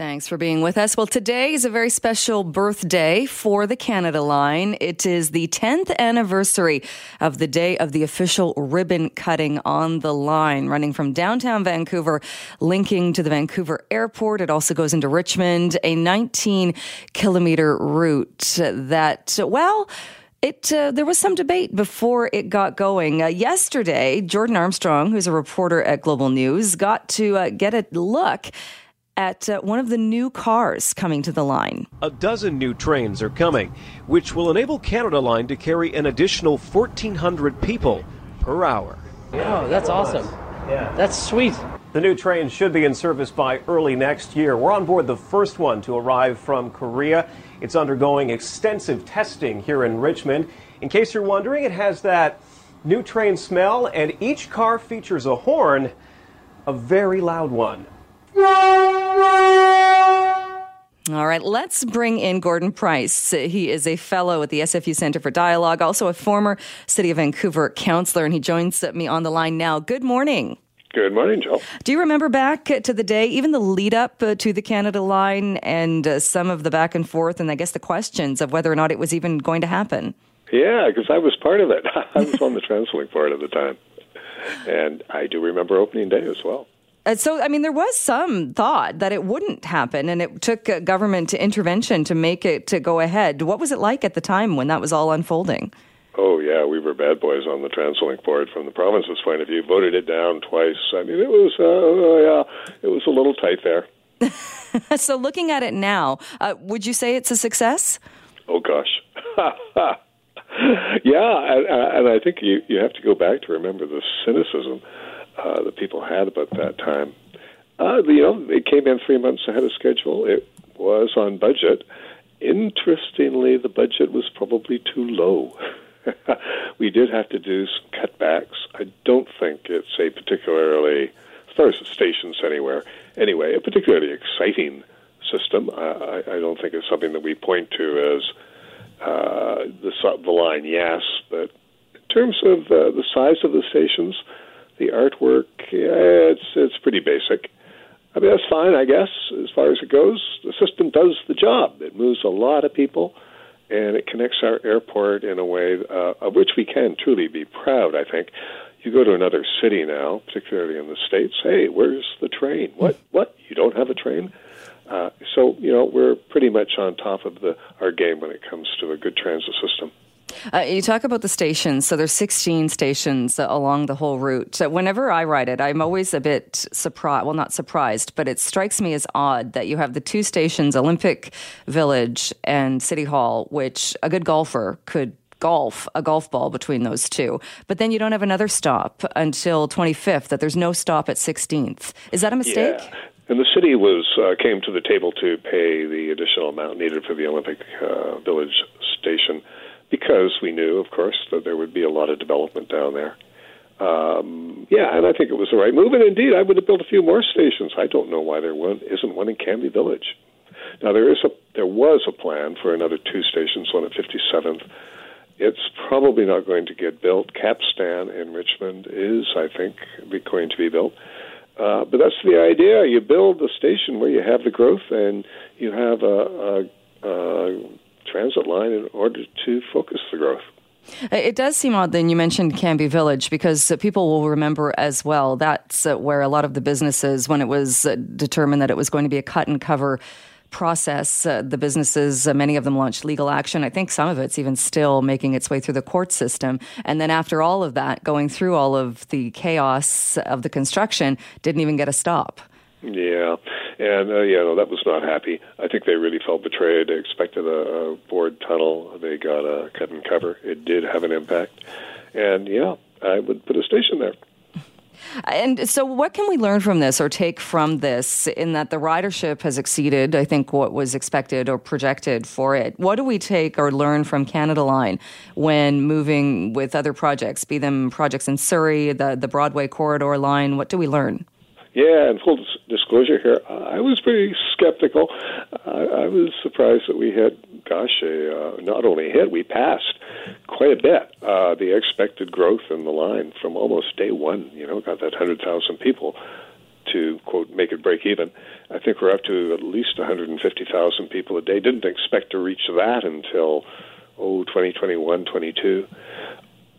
Thanks for being with us. Well, today is a very special birthday for the Canada Line. It is the 10th anniversary of the day of the official ribbon cutting on the line, running from downtown Vancouver, linking to the Vancouver airport. It also goes into Richmond, a 19 kilometer route that, well, it uh, there was some debate before it got going. Uh, yesterday, Jordan Armstrong, who's a reporter at Global News, got to uh, get a look at uh, one of the new cars coming to the line. A dozen new trains are coming, which will enable Canada Line to carry an additional 1,400 people per hour. Oh, that's awesome. Yeah. That's sweet. The new train should be in service by early next year. We're on board the first one to arrive from Korea. It's undergoing extensive testing here in Richmond. In case you're wondering, it has that new train smell, and each car features a horn, a very loud one. All right, let's bring in Gordon Price. He is a fellow at the SFU Center for Dialogue, also a former City of Vancouver councillor, and he joins me on the line now. Good morning. Good morning, Joe. Do you remember back to the day, even the lead up uh, to the Canada line and uh, some of the back and forth, and I guess the questions of whether or not it was even going to happen? Yeah, because I was part of it. I was on the TransLink board at the time. And I do remember opening day as well. Uh, so, I mean, there was some thought that it wouldn't happen, and it took uh, government intervention to make it to go ahead. What was it like at the time when that was all unfolding? Oh yeah, we were bad boys on the TransLink board from the province's point of view. Voted it down twice. I mean, it was uh, oh, yeah, it was a little tight there. so, looking at it now, uh, would you say it's a success? Oh gosh. yeah, and, and I think you you have to go back to remember the cynicism uh, that people had about that time. Uh, you know, it came in three months ahead of schedule. It was on budget. Interestingly, the budget was probably too low. we did have to do some cutbacks. I don't think it's a particularly, as far as the stations anywhere, anyway, a particularly exciting system. I, I don't think it's something that we point to as uh, the, the line, yes, but in terms of uh, the size of the stations, the artwork, yeah, it's it's pretty basic. I mean, that's fine, I guess, as far as it goes. The system does the job. It moves a lot of people, and it connects our airport in a way uh, of which we can truly be proud, I think. You go to another city now, particularly in the States, hey, where's the train? What? What? You don't have a train? Uh, so, you know, we're pretty much on top of the, our game when it comes to a good transit system. Uh, you talk about the stations. So there's 16 stations along the whole route. So whenever I ride it, I'm always a bit surprised. Well, not surprised, but it strikes me as odd that you have the two stations, Olympic Village and City Hall, which a good golfer could golf a golf ball between those two. But then you don't have another stop until 25th. That there's no stop at 16th. Is that a mistake? Yeah. And the city was uh, came to the table to pay the additional amount needed for the Olympic uh, Village station because we knew, of course, that there would be a lot of development down there. Um, yeah, and I think it was the right move. And indeed, I would have built a few more stations. I don't know why there one, isn't one in Cambie Village. Now there is a there was a plan for another two stations, one at 57th. It's probably not going to get built. Capstan in Richmond is, I think, going to be built. Uh, but that's the idea. You build a station where you have the growth and you have a, a, a transit line in order to focus the growth. It does seem odd then you mentioned Cambie Village because people will remember as well that's uh, where a lot of the businesses, when it was uh, determined that it was going to be a cut and cover process, uh, the businesses, uh, many of them launched legal action. I think some of it's even still making its way through the court system. And then after all of that, going through all of the chaos of the construction, didn't even get a stop. Yeah, and uh, yeah, no, that was not happy. I think they really felt betrayed. They expected a, a bored tunnel. They got a cut and cover. It did have an impact, and yeah, I would put a station there. And so, what can we learn from this or take from this in that the ridership has exceeded, I think, what was expected or projected for it? What do we take or learn from Canada Line when moving with other projects, be them projects in Surrey, the, the Broadway corridor line? What do we learn? Yeah, and full disclosure here, I was pretty skeptical. I, I was surprised that we had, gosh, a, uh, not only hit, we passed quite a bit uh, the expected growth in the line from almost day one. You know, got that hundred thousand people to quote make it break even. I think we're up to at least 150,000 people a day. Didn't expect to reach that until oh 2021, 22.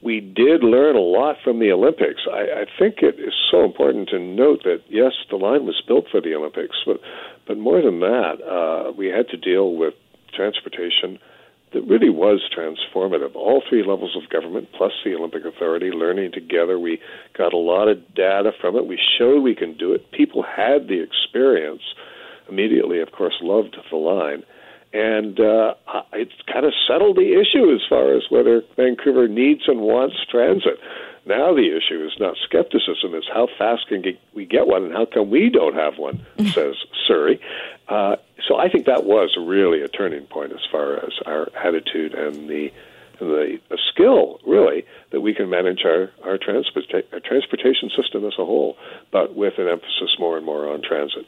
We did learn a lot from the Olympics. I, I think it is so important to note that yes, the line was built for the Olympics, but but more than that, uh, we had to deal with transportation that really was transformative. All three levels of government, plus the Olympic Authority, learning together. We got a lot of data from it. We showed we can do it. People had the experience. Immediately, of course, loved the line. And uh, it kind of settled the issue as far as whether Vancouver needs and wants transit. Now the issue is not skepticism; it's how fast can we get one, and how come we don't have one? says Surrey. Uh, so I think that was really a turning point as far as our attitude and the the, the skill, really, that we can manage our our, transporta- our transportation system as a whole, but with an emphasis more and more on transit.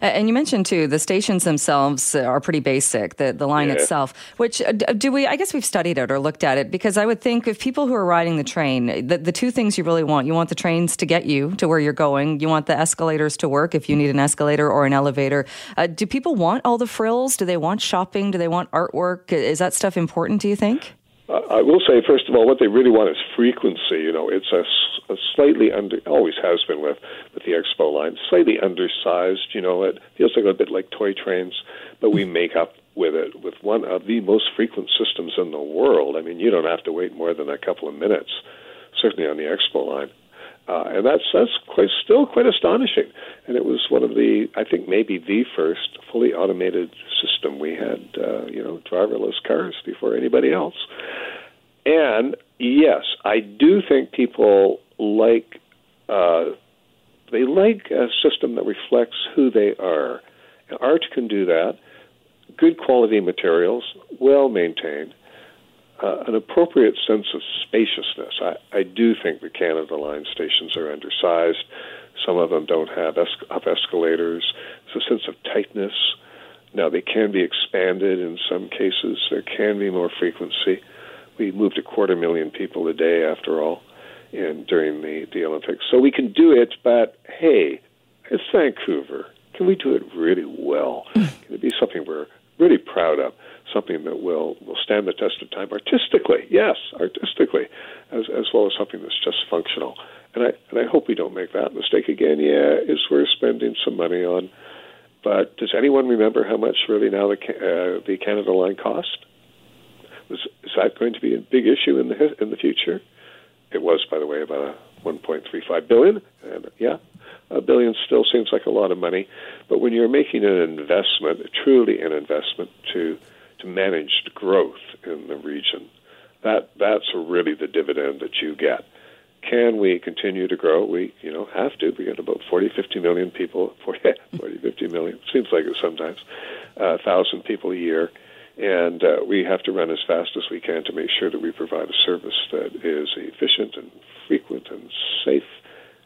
And you mentioned too the stations themselves are pretty basic. The the line yeah. itself, which uh, do we? I guess we've studied it or looked at it because I would think if people who are riding the train, the, the two things you really want, you want the trains to get you to where you're going. You want the escalators to work if you need an escalator or an elevator. Uh, do people want all the frills? Do they want shopping? Do they want artwork? Is that stuff important? Do you think? I will say, first of all, what they really want is frequency. You know, it's a, a slightly under, always has been with, with the Expo line, slightly undersized. You know, it feels like a bit like toy trains, but we make up with it with one of the most frequent systems in the world. I mean, you don't have to wait more than a couple of minutes, certainly on the Expo line. Uh, and that's that's quite still quite astonishing. And it was one of the I think maybe the first fully automated system. We had uh, you know driverless cars before anybody else. And yes, I do think people like uh, they like a system that reflects who they are. Art can do that. Good quality materials, well maintained uh, an appropriate sense of spaciousness. I, I do think the Canada Line stations are undersized. Some of them don't have es- up escalators. There's a sense of tightness. Now, they can be expanded in some cases. There can be more frequency. We moved a quarter million people a day, after all, in, during the, the Olympics. So we can do it, but hey, it's Vancouver. Can we do it really well? Can it be something we're really proud of? Something that will will stand the test of time artistically. Yes, artistically, as as well as something that's just functional. And I and I hope we don't make that mistake again. Yeah, is we're spending some money on. But does anyone remember how much really now the uh, the Canada Line cost? Was, is that going to be a big issue in the in the future? It was, by the way, about a 1.35 billion. And yeah, a billion still seems like a lot of money, but when you're making an investment, truly an investment to managed growth in the region. That that's really the dividend that you get. Can we continue to grow? We, you know, have to. We got about 40, 50 million people, 40, 40 50 million, seems like it sometimes, uh, 1,000 people a year. And uh, we have to run as fast as we can to make sure that we provide a service that is efficient and frequent and safe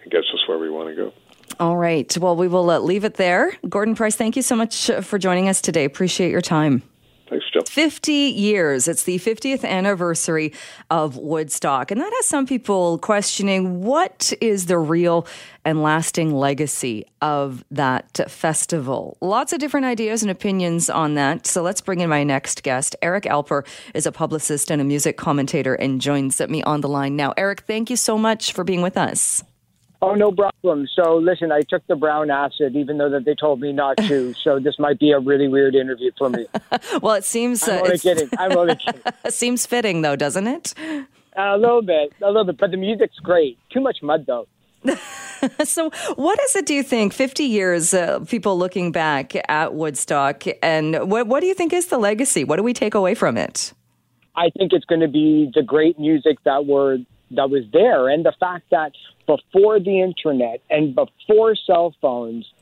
and gets us where we want to go. All right. Well, we will uh, leave it there. Gordon Price, thank you so much for joining us today. Appreciate your time. Thanks, Jill. 50 years. It's the 50th anniversary of Woodstock. And that has some people questioning what is the real and lasting legacy of that festival. Lots of different ideas and opinions on that. So let's bring in my next guest. Eric Alper is a publicist and a music commentator and joins me on the line now. Eric, thank you so much for being with us. Oh, no problem. So, listen, I took the brown acid, even though that they told me not to. So, this might be a really weird interview for me. well, it seems. I'm uh, only kidding. I'm only kidding. seems fitting, though, doesn't it? a little bit, a little bit. But the music's great. Too much mud, though. so, what is it, do you think, 50 years, uh, people looking back at Woodstock, and what, what do you think is the legacy? What do we take away from it? I think it's going to be the great music that were that was there, and the fact that before the internet and before cell phones,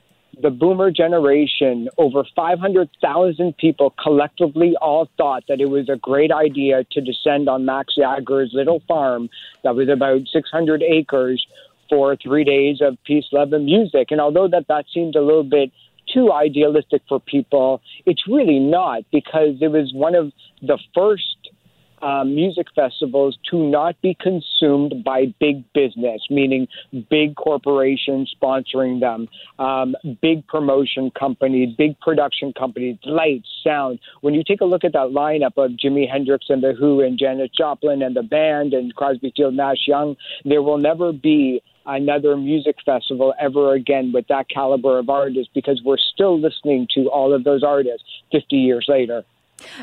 the boomer generation, over 500,000 people collectively all thought that it was a great idea to descend on Max Yasgur's little farm that was about 600 acres for three days of peace, love, and music. And although that, that seemed a little bit too idealistic for people, it's really not because it was one of the first um, music festivals to not be consumed by big business, meaning big corporations sponsoring them, um, big promotion companies, big production companies, lights, sound. When you take a look at that lineup of Jimi Hendrix and The Who and Janis Joplin and the band and Crosby, Field, Nash Young, there will never be another music festival ever again with that caliber of artists because we're still listening to all of those artists 50 years later.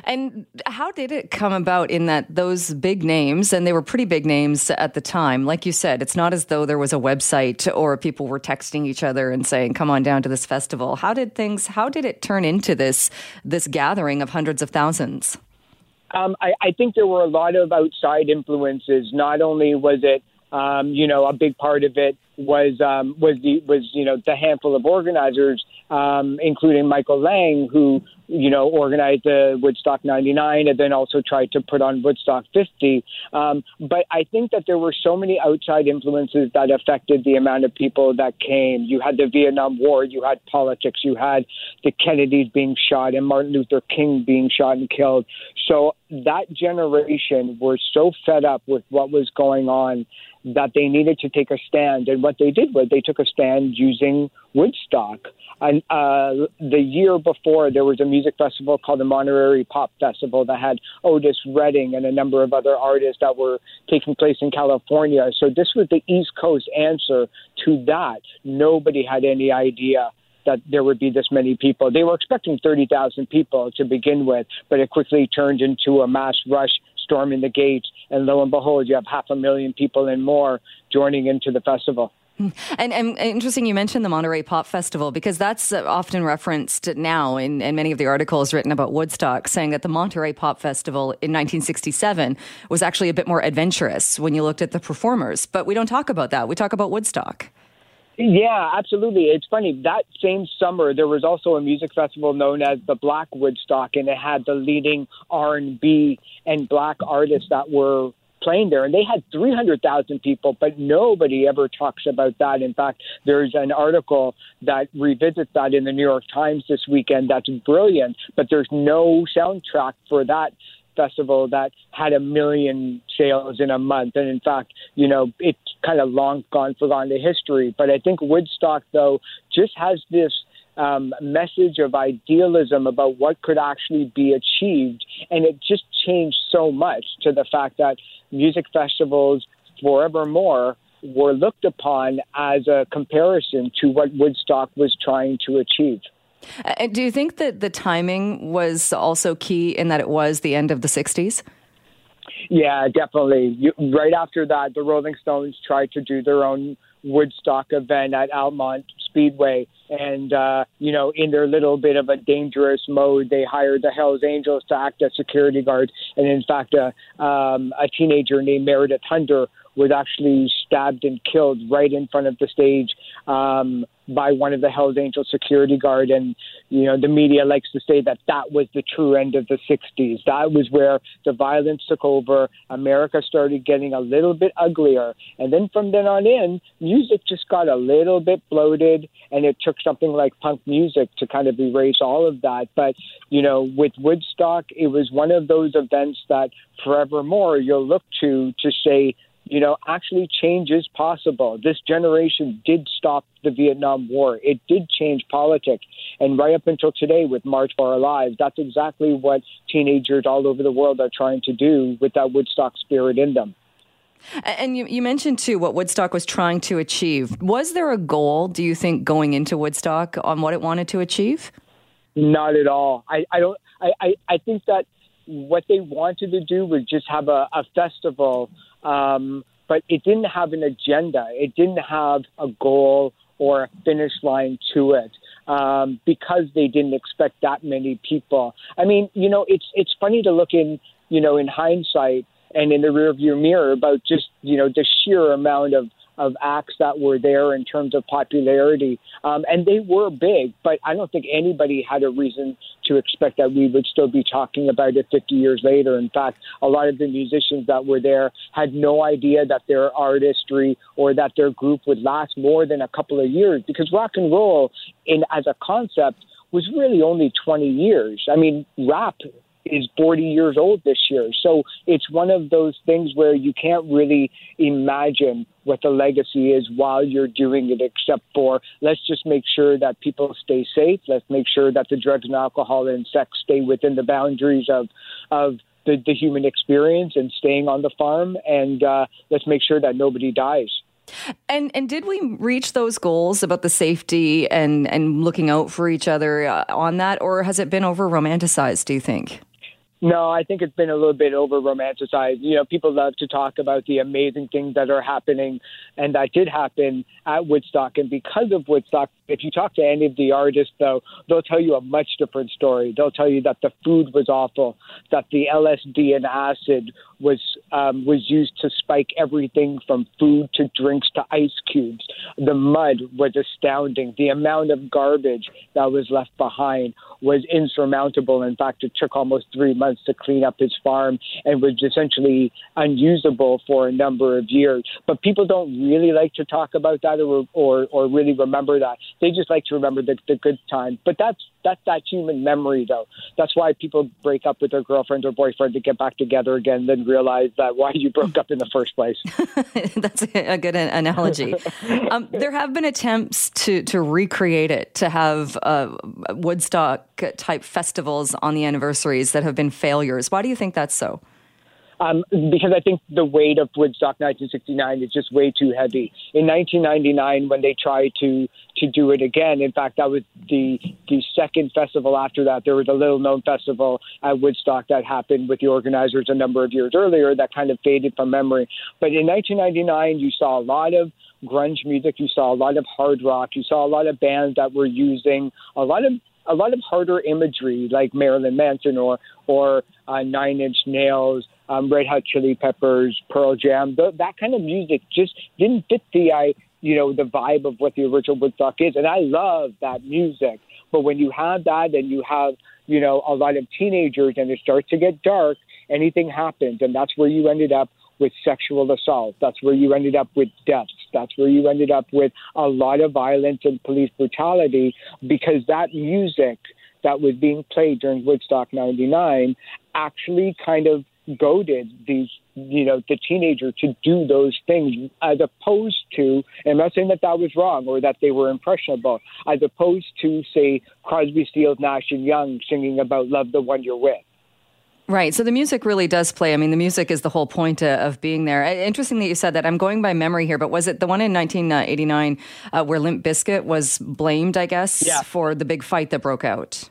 And how did it come about in that those big names, and they were pretty big names at the time, like you said, it's not as though there was a website or people were texting each other and saying, "Come on down to this festival." How did things? How did it turn into this this gathering of hundreds of thousands? Um, I, I think there were a lot of outside influences. Not only was it um, you know, a big part of it was um, was the was you know the handful of organizers, um, including Michael Lang, who you know organize the Woodstock '99 and then also tried to put on Woodstock '50. Um, but I think that there were so many outside influences that affected the amount of people that came. You had the Vietnam War, you had politics, you had the Kennedys being shot and Martin Luther King being shot and killed. So that generation were so fed up with what was going on that they needed to take a stand. And what they did was they took a stand using Woodstock. And uh, the year before, there was a music festival called the Monterey Pop Festival that had Otis Redding and a number of other artists that were taking place in California. So this was the East Coast answer to that. Nobody had any idea that there would be this many people. They were expecting 30,000 people to begin with, but it quickly turned into a mass rush storming the gates. And lo and behold, you have half a million people and more joining into the festival. Hmm. And, and, interesting, you mentioned the Monterey Pop Festival because that's uh, often referenced now in, in many of the articles written about Woodstock, saying that the Monterey Pop Festival in 1967 was actually a bit more adventurous when you looked at the performers. But we don't talk about that. We talk about Woodstock. Yeah, absolutely. It's funny. That same summer, there was also a music festival known as the Black Woodstock, and it had the leading R and B and black artists that were playing there, and they had 300,000 people, but nobody ever talks about that. In fact, there's an article that revisits that in the New York Times this weekend that's brilliant, but there's no soundtrack for that festival that had a million sales in a month. And in fact, you know, it's kind of long gone forgotten to history. But I think Woodstock, though, just has this um, message of idealism about what could actually be achieved. And it just changed so much to the fact that music festivals forevermore were looked upon as a comparison to what Woodstock was trying to achieve. Uh, do you think that the timing was also key in that it was the end of the 60s? Yeah, definitely. You, right after that, the Rolling Stones tried to do their own Woodstock event at Altamont Speedway. And, uh, you know, in their little bit of a dangerous mode, they hired the Hells Angels to act as security guards. And in fact, uh, um, a teenager named Meredith Hunter was actually stabbed and killed right in front of the stage um, by one of the Hells Angel security guard. And, you know, the media likes to say that that was the true end of the 60s. That was where the violence took over. America started getting a little bit uglier. And then from then on in, music just got a little bit bloated. And it took something like punk music to kind of erase all of that. But, you know, with Woodstock, it was one of those events that forevermore you'll look to to say, you know, actually change is possible. This generation did stop the Vietnam War. It did change politics. And right up until today with March for Our Lives, that's exactly what teenagers all over the world are trying to do with that Woodstock spirit in them. And you, you mentioned too what Woodstock was trying to achieve. Was there a goal, do you think, going into Woodstock on what it wanted to achieve? Not at all. I, I don't I, I, I think that what they wanted to do was just have a, a festival um, but it didn't have an agenda. It didn't have a goal or a finish line to it um, because they didn't expect that many people. I mean, you know, it's it's funny to look in, you know, in hindsight and in the rearview mirror about just you know the sheer amount of of acts that were there in terms of popularity. Um, and they were big, but I don't think anybody had a reason to expect that we would still be talking about it 50 years later. In fact, a lot of the musicians that were there had no idea that their artistry or that their group would last more than a couple of years because rock and roll in as a concept was really only 20 years. I mean, rap is 40 years old this year. So it's one of those things where you can't really imagine what the legacy is while you're doing it, except for let's just make sure that people stay safe. Let's make sure that the drugs and alcohol and sex stay within the boundaries of of the, the human experience and staying on the farm. And uh, let's make sure that nobody dies. And and did we reach those goals about the safety and and looking out for each other uh, on that, or has it been over romanticized? Do you think? No, I think it's been a little bit over romanticized. You know, people love to talk about the amazing things that are happening and that did happen at Woodstock. And because of Woodstock, if you talk to any of the artists, though, they'll tell you a much different story. They'll tell you that the food was awful, that the LSD and acid was um, was used to spike everything from food to drinks to ice cubes. The mud was astounding. The amount of garbage that was left behind was insurmountable. In fact, it took almost three months to clean up his farm and was essentially unusable for a number of years. But people don't really like to talk about that or or, or really remember that. They just like to remember the, the good times. But that's that's that human memory, though. That's why people break up with their girlfriend or boyfriend to get back together again, then realize that why you broke up in the first place. that's a good analogy. um, there have been attempts to to recreate it, to have uh, Woodstock type festivals on the anniversaries that have been failures. Why do you think that's so? Um, because I think the weight of Woodstock 1969 is just way too heavy. In 1999, when they tried to to do it again, in fact, that was the the second festival after that. There was a little known festival at Woodstock that happened with the organizers a number of years earlier that kind of faded from memory. But in 1999, you saw a lot of grunge music, you saw a lot of hard rock, you saw a lot of bands that were using a lot of a lot of harder imagery like Marilyn Manson or or uh, Nine Inch Nails, um, Red Hot Chili Peppers, Pearl Jam. Th- that kind of music just didn't fit the I you know the vibe of what the original Woodstock is, and I love that music. But when you have that and you have you know a lot of teenagers and it starts to get dark, anything happens, and that's where you ended up with sexual assault. That's where you ended up with deaths. That's where you ended up with a lot of violence and police brutality because that music that was being played during Woodstock 99 actually kind of goaded these you know the teenager to do those things as opposed to and I'm not saying that that was wrong or that they were impressionable as opposed to say Crosby Stills Nash and Young singing about love the one you're with Right. So the music really does play. I mean, the music is the whole point uh, of being there. Uh, interesting that you said that. I'm going by memory here, but was it the one in 1989 uh, where Limp Bizkit was blamed, I guess, yeah. for the big fight that broke out?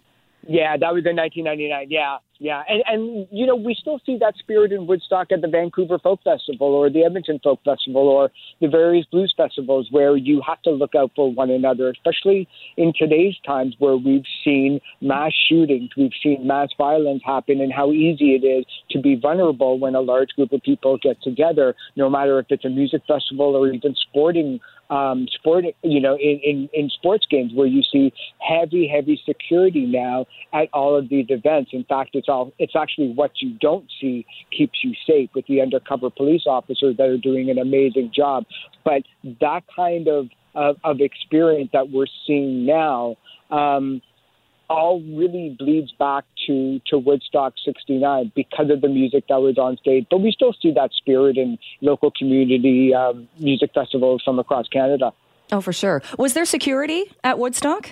Yeah, that was in 1999. Yeah, yeah, and and you know we still see that spirit in Woodstock at the Vancouver Folk Festival or the Edmonton Folk Festival or the various blues festivals where you have to look out for one another, especially in today's times where we've seen mass shootings, we've seen mass violence happen, and how easy it is to be vulnerable when a large group of people get together, no matter if it's a music festival or even sporting um, sport, you know, in, in, in sports games where you see heavy, heavy security now at all of these events. In fact, it's all it's actually what you don't see keeps you safe with the undercover police officers that are doing an amazing job. But that kind of of, of experience that we're seeing now. Um, all really bleeds back to, to Woodstock 69 because of the music that was on stage. But we still see that spirit in local community um, music festivals from across Canada. Oh, for sure. Was there security at Woodstock?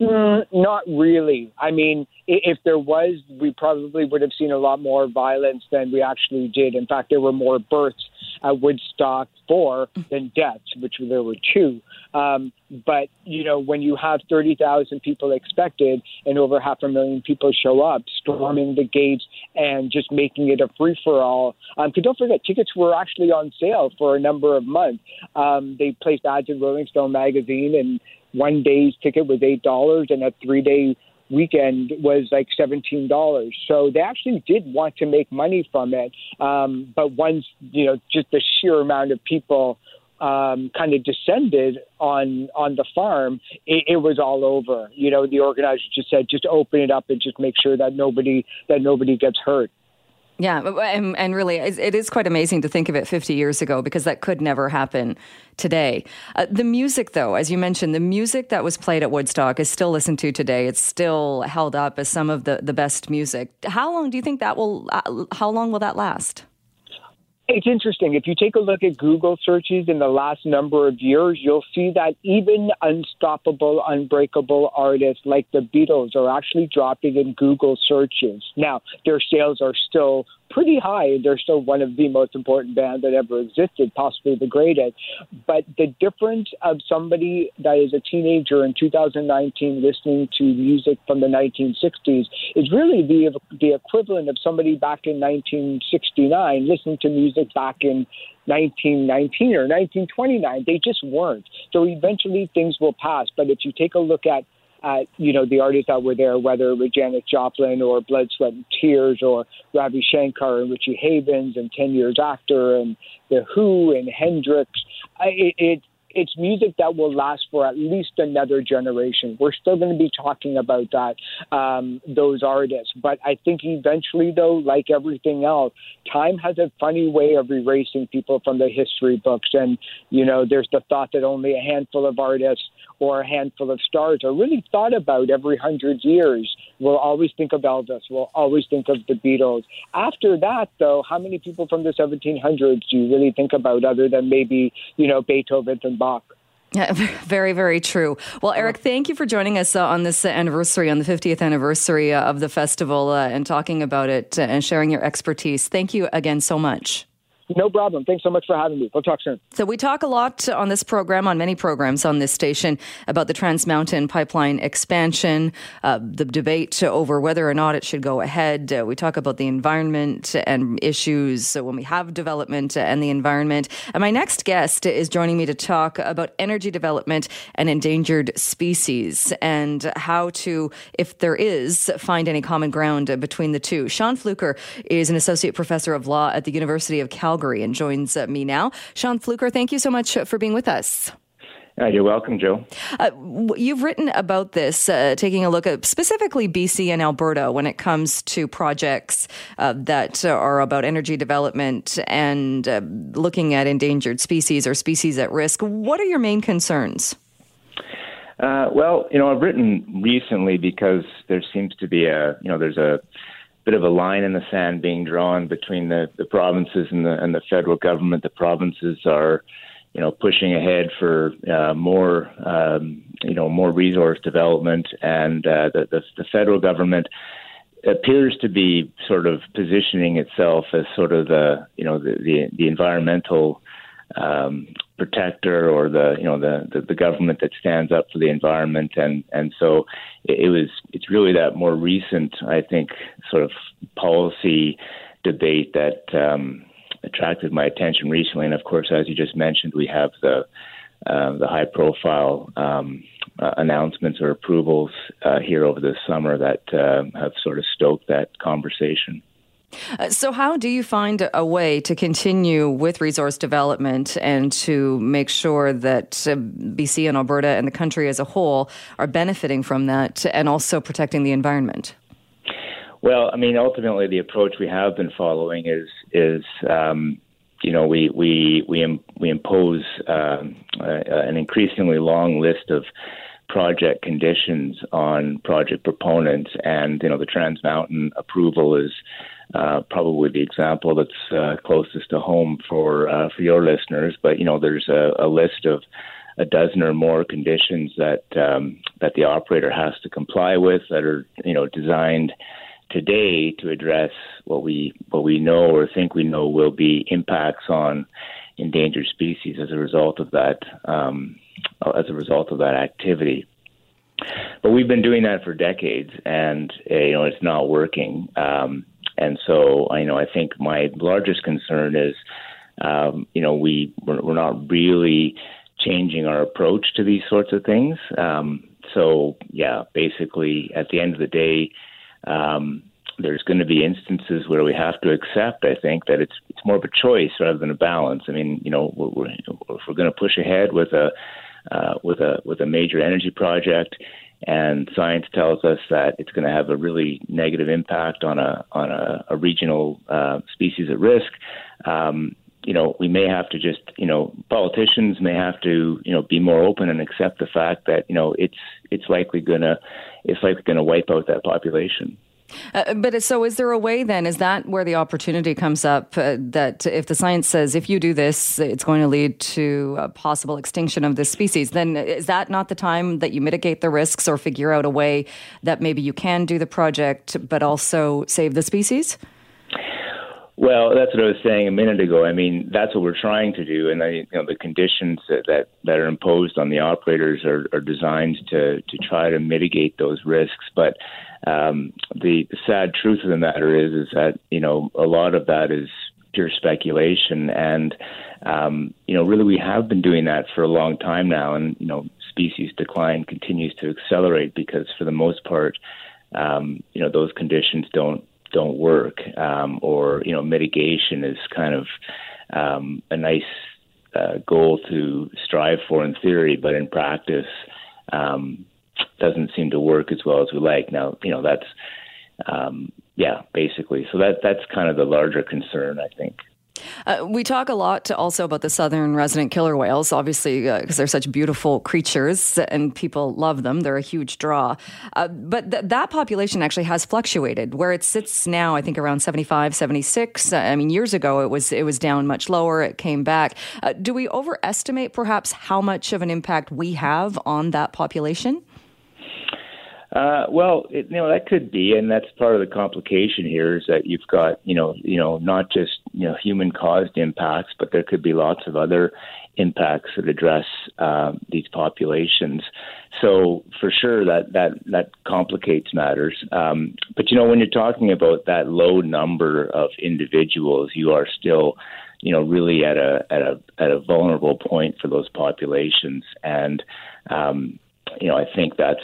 Mm, not really. I mean, if there was, we probably would have seen a lot more violence than we actually did. In fact, there were more births at Woodstock 4 than deaths, which there were two. Um, but, you know, when you have 30,000 people expected and over half a million people show up, storming the gates and just making it a free for all. Um, don't forget, tickets were actually on sale for a number of months. Um, they placed ads in Rolling Stone magazine and one day's ticket was eight dollars and a three day weekend was like seventeen dollars. So they actually did want to make money from it, um, but once you know just the sheer amount of people um, kind of descended on on the farm, it, it was all over. You know, the organizers just said just open it up and just make sure that nobody that nobody gets hurt. Yeah, and, and really, it is quite amazing to think of it 50 years ago because that could never happen today. Uh, the music, though, as you mentioned, the music that was played at Woodstock is still listened to today. It's still held up as some of the, the best music. How long do you think that will? Uh, how long will that last? It's interesting. If you take a look at Google searches in the last number of years, you'll see that even unstoppable, unbreakable artists like the Beatles are actually dropping in Google searches. Now, their sales are still pretty high. They're still one of the most important bands that ever existed, possibly the greatest. But the difference of somebody that is a teenager in 2019 listening to music from the 1960s is really the the equivalent of somebody back in 1969 listening to music back in 1919 or 1929. They just weren't. So eventually things will pass. But if you take a look at at you know the artists that were there, whether it was Janis Joplin or Blood, Sweat and Tears or Ravi Shankar and Richie Havens and Ten Years After and the Who and Hendrix. I, It, it it's music that will last for at least another generation. We're still going to be talking about that, um, those artists. But I think eventually, though, like everything else, time has a funny way of erasing people from the history books. And, you know, there's the thought that only a handful of artists or a handful of stars are really thought about every hundred years. We'll always think of Elvis. We'll always think of the Beatles. After that, though, how many people from the 1700s do you really think about other than maybe, you know, Beethoven and Bach? Yeah, very, very true. Well, Eric, thank you for joining us uh, on this uh, anniversary, on the 50th anniversary uh, of the festival, uh, and talking about it uh, and sharing your expertise. Thank you again so much. No problem. Thanks so much for having me. We'll talk soon. So, we talk a lot on this program, on many programs on this station, about the Trans Mountain pipeline expansion, uh, the debate over whether or not it should go ahead. Uh, we talk about the environment and issues when we have development and the environment. And my next guest is joining me to talk about energy development and endangered species and how to, if there is, find any common ground between the two. Shaun Fluker is an associate professor of law at the University of Calgary. Calgary and joins uh, me now. Shaun Fluker, thank you so much for being with us. Uh, you're welcome, Joe. Uh, you've written about this, uh, taking a look at specifically BC and Alberta when it comes to projects uh, that are about energy development and uh, looking at endangered species or species at risk. What are your main concerns? Uh, well, you know, I've written recently because there seems to be a, you know, there's a bit of a line in the sand being drawn between the, the provinces and the and the federal government. The provinces are, you know, pushing ahead for uh, more, um, you know, more resource development, and uh, the, the the federal government appears to be sort of positioning itself as sort of the you know the the, the environmental um, protector or the you know the, the, the government that stands up for the environment and and so it, it, was it's really that more recent I think sort of policy debate that um, attracted my attention recently and of course as you just mentioned we have the uh, the high profile um, uh, announcements or approvals uh, here over the summer that uh, have sort of stoked that conversation. Uh, so, how do you find a way to continue with resource development and to make sure that uh, BC and Alberta and the country as a whole are benefiting from that and also protecting the environment? Well, I mean, ultimately, the approach we have been following is is um, you know we we we we impose um, uh, an increasingly long list of project conditions on project proponents, and you know the Trans Mountain approval is uh, probably the example that's uh, closest to home for uh, for your listeners. But you know, there's a, a list of a dozen or more conditions that um, that the operator has to comply with that are you know designed today to address what we what we know or think we know will be impacts on endangered species as a result of that um, as a result of that activity. But we've been doing that for decades, and uh, you know it's not working. Um, and so, I know I think my largest concern is, um, you know, we we're, we're, not really changing our approach to these sorts of things. Um, so, yeah, basically, at the end of the day, um, there's going to be instances where we have to accept. I think that it's it's more of a choice rather than a balance. I mean, you know, we're, we're, if we're going to push ahead with a uh, with a with a major energy project, and science tells us that it's going to have a really negative impact on a on a, a regional uh, species at risk. Um, you know, we may have to just, you know, politicians may have to, you know, be more open and accept the fact that, you know, it's it's likely gonna it's likely gonna wipe out that population. Uh, but so, is there a way then? Is that where the opportunity comes up? Uh, that if the science says if you do this, it's going to lead to a possible extinction of this species, then is that not the time that you mitigate the risks or figure out a way that maybe you can do the project but also save the species? Well, that's what I was saying a minute ago. I mean, that's what we're trying to do, and I, you know, the conditions that, that, that are imposed on the operators are, are designed to to try to mitigate those risks. But um, the, sad truth of the matter is, is that you know a lot of that is pure speculation, and um, you know, really we have been doing that for a long time now, and you know, species decline continues to accelerate because, for the most part, um, you know, those conditions don't don't work, um, or you know, mitigation is kind of um, a nice uh, goal to strive for in theory, but in practice um, doesn't seem to work as well as we like. Now, you know, that's um, yeah, basically. So that that's kind of the larger concern, I think. Uh, we talk a lot also about the southern resident killer whales, obviously, because uh, they're such beautiful creatures and people love them. They're a huge draw. Uh, but th- that population actually has fluctuated. Where it sits now, I think around 75, 76. Uh, I mean, years ago, it was, it was down much lower. It came back. Uh, do we overestimate perhaps how much of an impact we have on that population? Uh, well, it, you know that could be, and that's part of the complication here is that you've got you know you know not just you know human caused impacts, but there could be lots of other impacts that address uh, these populations. So for sure that that that complicates matters. Um, but you know when you're talking about that low number of individuals, you are still you know really at a at a at a vulnerable point for those populations and um, you know, I think that's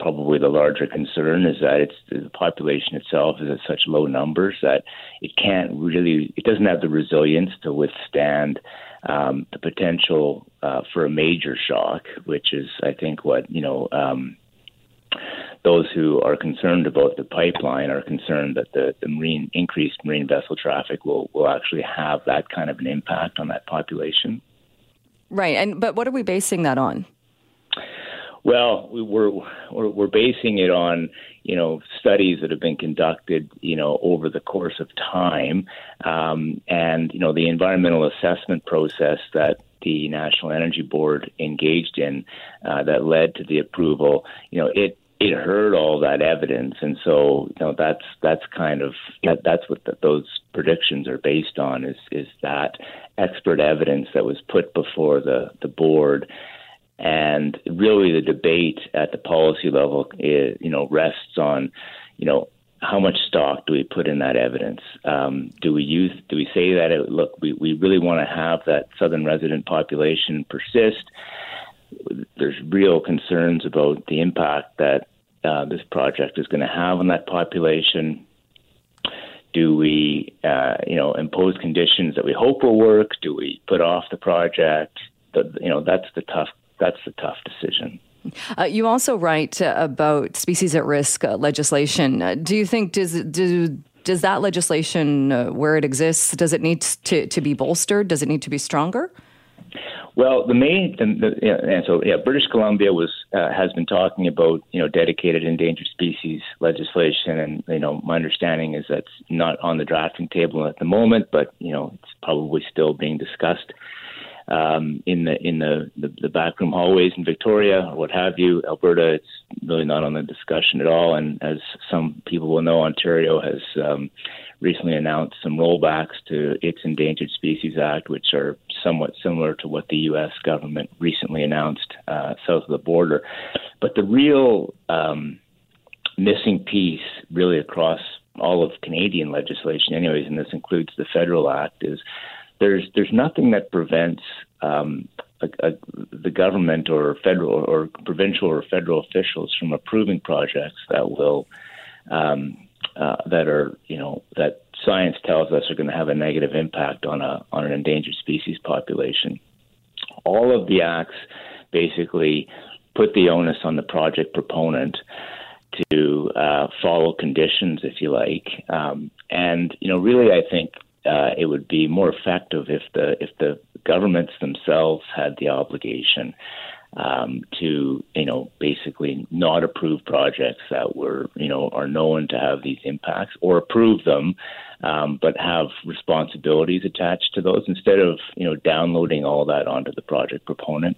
probably the larger concern is that it's the population itself is at such low numbers that it can't really, it doesn't have the resilience to withstand um, the potential uh, for a major shock, which is, I think, what you know. Um, those who are concerned about the pipeline are concerned that the, the marine increased marine vessel traffic will, will actually have that kind of an impact on that population. Right, and but what are we basing that on? Well, we're, we're we're basing it on you know studies that have been conducted you know over the course of time, um, and you know the environmental assessment process that the National Energy Board engaged in uh, that led to the approval. You know it it heard all that evidence, and so you know that's that's kind of that, that's what the, those predictions are based on is is that expert evidence that was put before the the board and really, the debate at the policy level, is, you know, rests on, you know, how much stock do we put in that evidence? Um, do we use? Do we say that it, look, we, we really want to have that southern resident population persist? There's real concerns about the impact that uh, this project is going to have on that population. Do we, uh, you know, impose conditions that we hope will work? Do we put off the project? The, you know, that's the tough that's the tough decision. Uh, you also write uh, about species at risk uh, legislation. Uh, do you think does do, does that legislation uh, where it exists does it need to, to be bolstered? Does it need to be stronger? Well, the main the, the, yeah, and so yeah, British Columbia was uh, has been talking about you know dedicated endangered species legislation, and you know my understanding is that's not on the drafting table at the moment, but you know it's probably still being discussed um, in the in the, the, the backroom hallways in Victoria or what have you. Alberta, it's really not on the discussion at all. And as some people will know, Ontario has um, recently announced some rollbacks to its Endangered Species Act, which are somewhat similar to what the U.S. government recently announced uh, south of the border. But the real um, missing piece, really across all of Canadian legislation, anyways, and this includes the federal act, is there's there's nothing that prevents um, a, a, the government or federal or provincial or federal officials from approving projects that will um, uh, that are you know that science tells us are going to have a negative impact on a on an endangered species population. All of the acts basically put the onus on the project proponent to uh, follow conditions, if you like. Um, and you know, really, I think uh, it would be more effective if the if the governments themselves had the obligation um, to you know basically not approve projects that were you know are known to have these impacts or approve them, um, but have responsibilities attached to those instead of you know downloading all that onto the project proponent.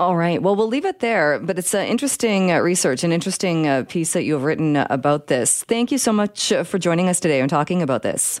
All right. Well, we'll leave it there. But it's an interesting uh, research, an interesting uh, piece that you have written about this. Thank you so much uh, for joining us today and talking about this.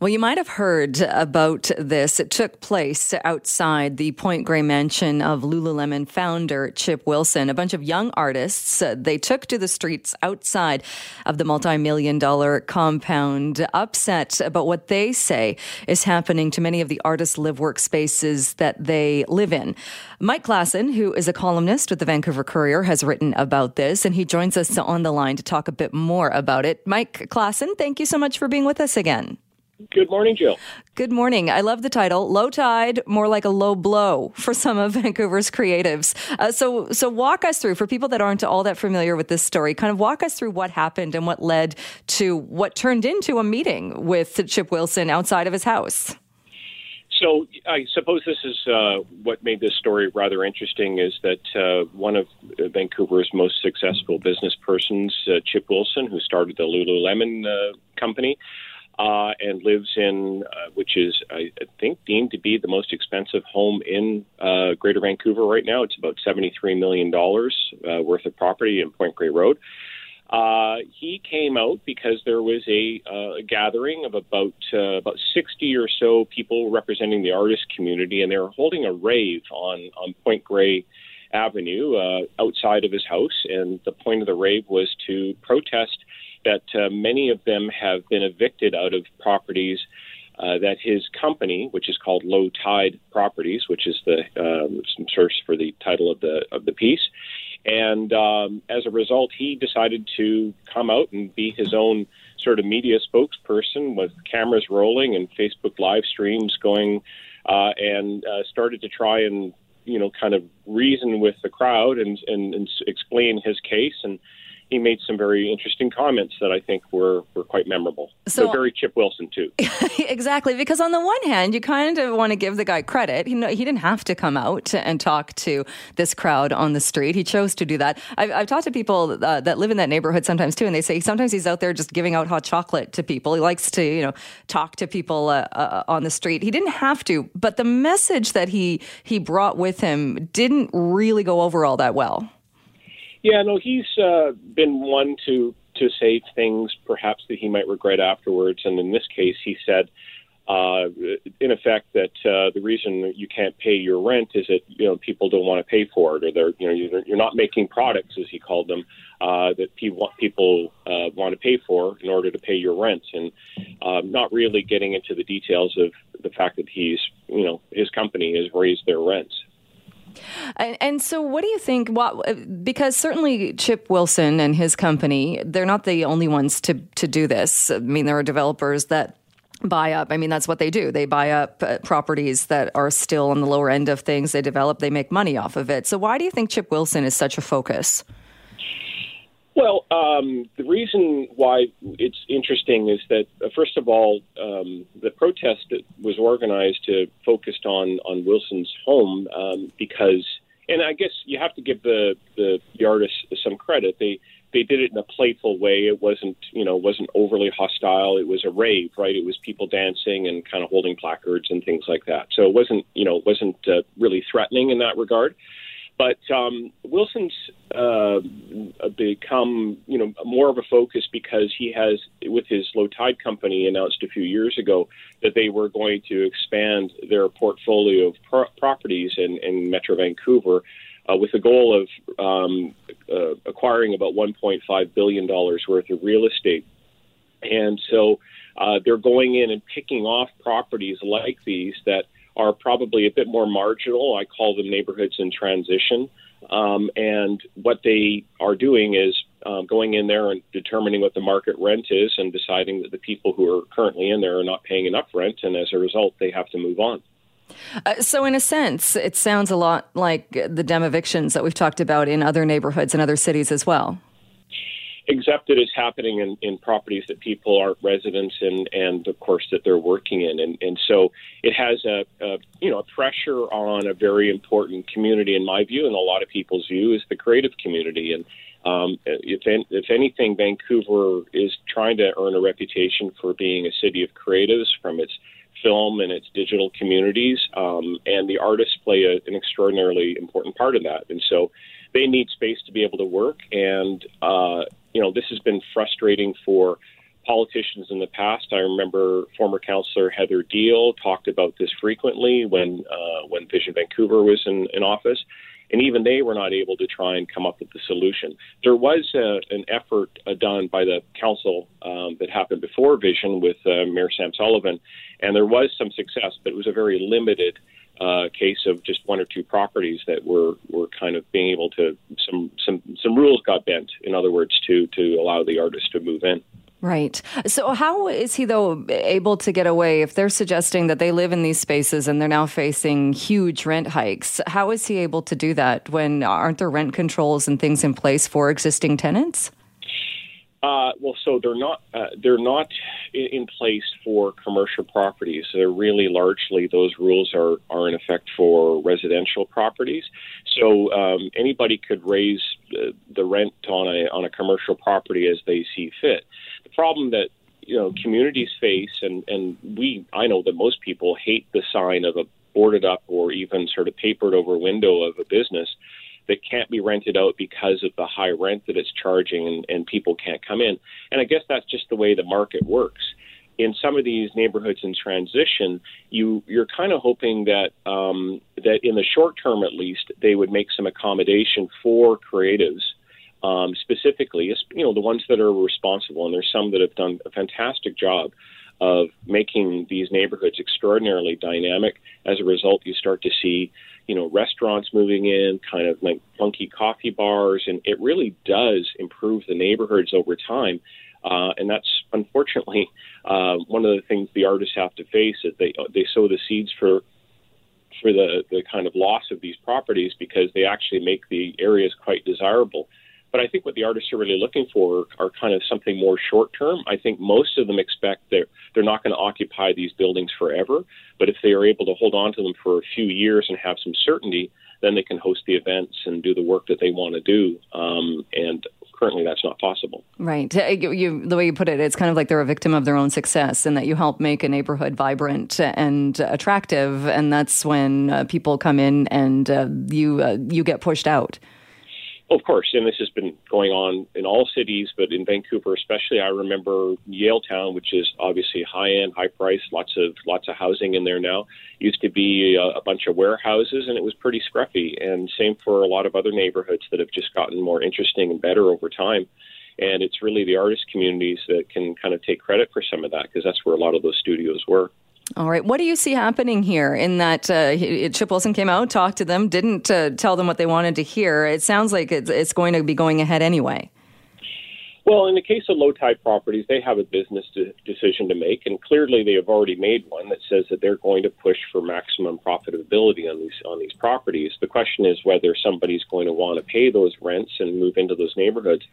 Well, you might have heard about this. It took place outside the Point Grey mansion of Lululemon founder Chip Wilson. A bunch of young artists, uh, they took to the streets outside of the multi-million dollar compound, upset about what they say is happening to many of the artists' live workspaces that they live in. Mike Klassen, who is a columnist with the Vancouver Courier, has written about this, and he joins us on the line to talk a bit more about it. Mike Klassen, thank you so much for being with us again. Good morning, Jill. Good morning. I love the title. Low tide, more like a low blow for some of Vancouver's creatives. Uh, so, so walk us through for people that aren't all that familiar with this story. Kind of walk us through what happened and what led to what turned into a meeting with Chip Wilson outside of his house. So, I suppose this is uh, what made this story rather interesting is that uh, one of Vancouver's most successful business persons, uh, Chip Wilson, who started the Lululemon uh, company, uh, and lives in, uh, which is, I think, deemed to be the most expensive home in uh, Greater Vancouver right now. It's about $73 million uh, worth of property in Point Grey Road. Uh, he came out because there was a, uh, gathering of about uh, about 60 or so people representing the artist community, and they were holding a rave on on Point Grey Avenue uh, outside of his house. And the point of the rave was to protest that uh, many of them have been evicted out of properties uh, that his company, which is called Low Tide Properties, which is the um, search for the title of the of the piece, and um, as a result, he decided to come out and be his own sort of media spokesperson with cameras rolling and Facebook live streams going, uh, and uh, started to try and you know kind of reason with the crowd and and, and explain his case and he made some very interesting comments that I think were, were quite memorable. So, very Chip Wilson, too. exactly, because on the one hand, you kind of want to give the guy credit. He, he didn't have to come out and talk to this crowd on the street. He chose to do that. I've, I've talked to people uh, that live in that neighborhood sometimes, too, and they say sometimes he's out there just giving out hot chocolate to people. He likes to, you know, talk to people uh, uh, on the street. He didn't have to, but the message that he, he brought with him didn't really go over all that well. Yeah, no, he's uh, been one to to say things perhaps that he might regret afterwards, and in this case, he said, uh, in effect, that uh, the reason you can't pay your rent is that you know people don't want to pay for it, or they're you know you're, not making products, as he called them, uh, that people people uh, want to pay for in order to pay your rent, and um, not really getting into the details of the fact that he's you know his company has raised their rents. And, and, so, what do you think? What, because certainly Chip Wilson and his company, they're not the only ones to, to do this. I mean, there are developers that buy up. I mean, that's what they do. They buy up uh, properties that are still on the lower end of things. They develop, they make money off of it. So, why do you think Chip Wilson is such a focus? Well, um, the reason why it's interesting is that, uh, first of all, um, the protest that was organized to focused on on Wilson's home um, because, and I guess you have to give the, the the artists some credit. They they did it in a playful way. It wasn't you know wasn't overly hostile. It was a rave, right? It was people dancing and kind of holding placards and things like that. So it wasn't you know it wasn't uh, really threatening in that regard. But um, Wilson's uh, become, you know, more of a focus because he has, with his low tide company, announced a few years ago that they were going to expand their portfolio of pro- properties in, in Metro Vancouver. Uh, with the goal of um, uh, acquiring about 1.5 billion dollars worth of real estate, and so uh, they're going in and picking off properties like these that are probably a bit more marginal. I call them neighborhoods in transition. Um, and what they are doing is um, going in there and determining what the market rent is and deciding that the people who are currently in there are not paying enough rent. And as a result, they have to move on. Uh, so, in a sense, it sounds a lot like the demovictions that we've talked about in other neighborhoods and other cities as well. Except that it's happening in, in properties that people are residents in, and of course that they're working in, and, and so it has a, a you know a pressure on a very important community in my view, and a lot of people's view is the creative community, and um, if, if anything, Vancouver is trying to earn a reputation for being a city of creatives from its film and its digital communities, um, and the artists play a, an extraordinarily important part of that. And so they need space to be able to work. And uh, you know, this has been frustrating for politicians in the past. I remember former councillor Heather Deal talked about this frequently when uh, when Vision Vancouver was in, in office and even they were not able to try and come up with the solution. There was a, an effort uh, done by the council um, that happened before Vision with uh, Mayor Sam Sullivan, and there was some success, but it was a very limited uh, case of just one or two properties that were, were kind of being able to some some some rules got bent. In other words, to to allow the artist to move in. Right. So, how is he, though, able to get away if they're suggesting that they live in these spaces and they're now facing huge rent hikes? How is he able to do that when aren't there rent controls and things in place for existing tenants? Uh, well, so they're not uh, they're not in place for commercial properties. They're really largely those rules are are in effect for residential properties. So um, anybody could raise the, the rent on a on a commercial property as they see fit. The problem that you know communities face, and and we I know that most people hate the sign of a boarded up or even sort of papered over window of a business that can't be rented out because of the high rent that it's charging and, and people can't come in. And I guess that's just the way the market works. In some of these neighborhoods in transition, you you're kind of hoping that um, that in the short term at least they would make some accommodation for creatives, um, specifically, you know, the ones that are responsible. And there's some that have done a fantastic job of making these neighborhoods extraordinarily dynamic. As a result, you start to see you know, restaurants moving in, kind of like funky coffee bars, and it really does improve the neighborhoods over time. Uh, and that's unfortunately uh, one of the things the artists have to face is they they sow the seeds for for the the kind of loss of these properties because they actually make the areas quite desirable. But I think what the artists are really looking for are kind of something more short term. I think most of them expect they're they're not going to occupy these buildings forever, but if they are able to hold on to them for a few years and have some certainty, then they can host the events and do the work that they want to do. Um, and currently, that's not possible. Right. Uh, you, the way you put it, it's kind of like they're a victim of their own success, and that you help make a neighborhood vibrant and attractive, and that's when uh, people come in and uh, you uh, you get pushed out. Of course, and this has been going on in all cities, but in Vancouver especially, I remember Yaletown, which is obviously high end, high price, lots of lots of housing in there now. Used to be a, a bunch of warehouses, and it was pretty scruffy. And same for a lot of other neighborhoods that have just gotten more interesting and better over time. And it's really the artist communities that can kind of take credit for some of that because that's where a lot of those studios were. All right. What do you see happening here in that uh, Chip Wilson came out, talked to them, didn't uh, tell them what they wanted to hear? It sounds like it's, it's going to be going ahead anyway. Well, in the case of low tide properties, they have a business de- decision to make, and clearly they have already made one that says that they're going to push for maximum profitability on these on these properties. The question is whether somebody's going to want to pay those rents and move into those neighborhoods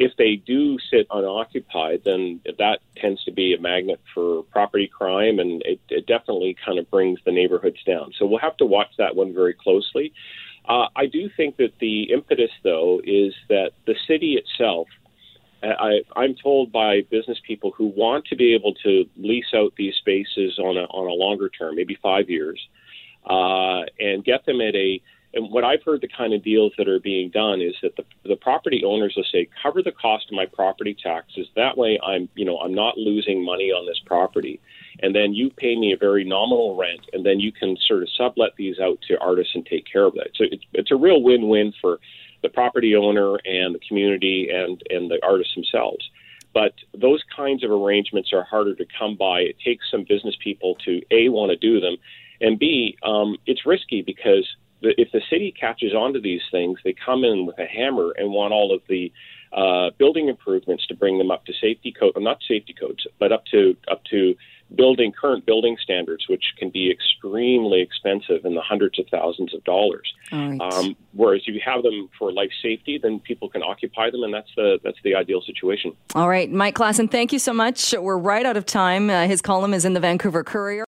if they do sit unoccupied, then that tends to be a magnet for property crime, and it, it definitely kind of brings the neighborhoods down. So we'll have to watch that one very closely. Uh, I do think that the impetus, though, is that the city itself. I, I'm told by business people who want to be able to lease out these spaces on a on a longer term, maybe five years, uh, and get them at a and what I've heard the kind of deals that are being done is that the, the property owners will say, cover the cost of my property taxes. That way I'm, you know, I'm not losing money on this property. And then you pay me a very nominal rent and then you can sort of sublet these out to artists and take care of that. So it's, it's a real win-win for the property owner and the community and, and the artists themselves. But those kinds of arrangements are harder to come by. It takes some business people to A, want to do them, and B, um, it's risky because if the city catches on to these things, they come in with a hammer and want all of the uh, building improvements to bring them up to safety code, well, not safety codes, but up to up to building current building standards, which can be extremely expensive in the hundreds of thousands of dollars. Right. Um, whereas if you have them for life safety, then people can occupy them, and that's the that's the ideal situation. All right, Mike Klassen, thank you so much. We're right out of time. Uh, his column is in the Vancouver Courier.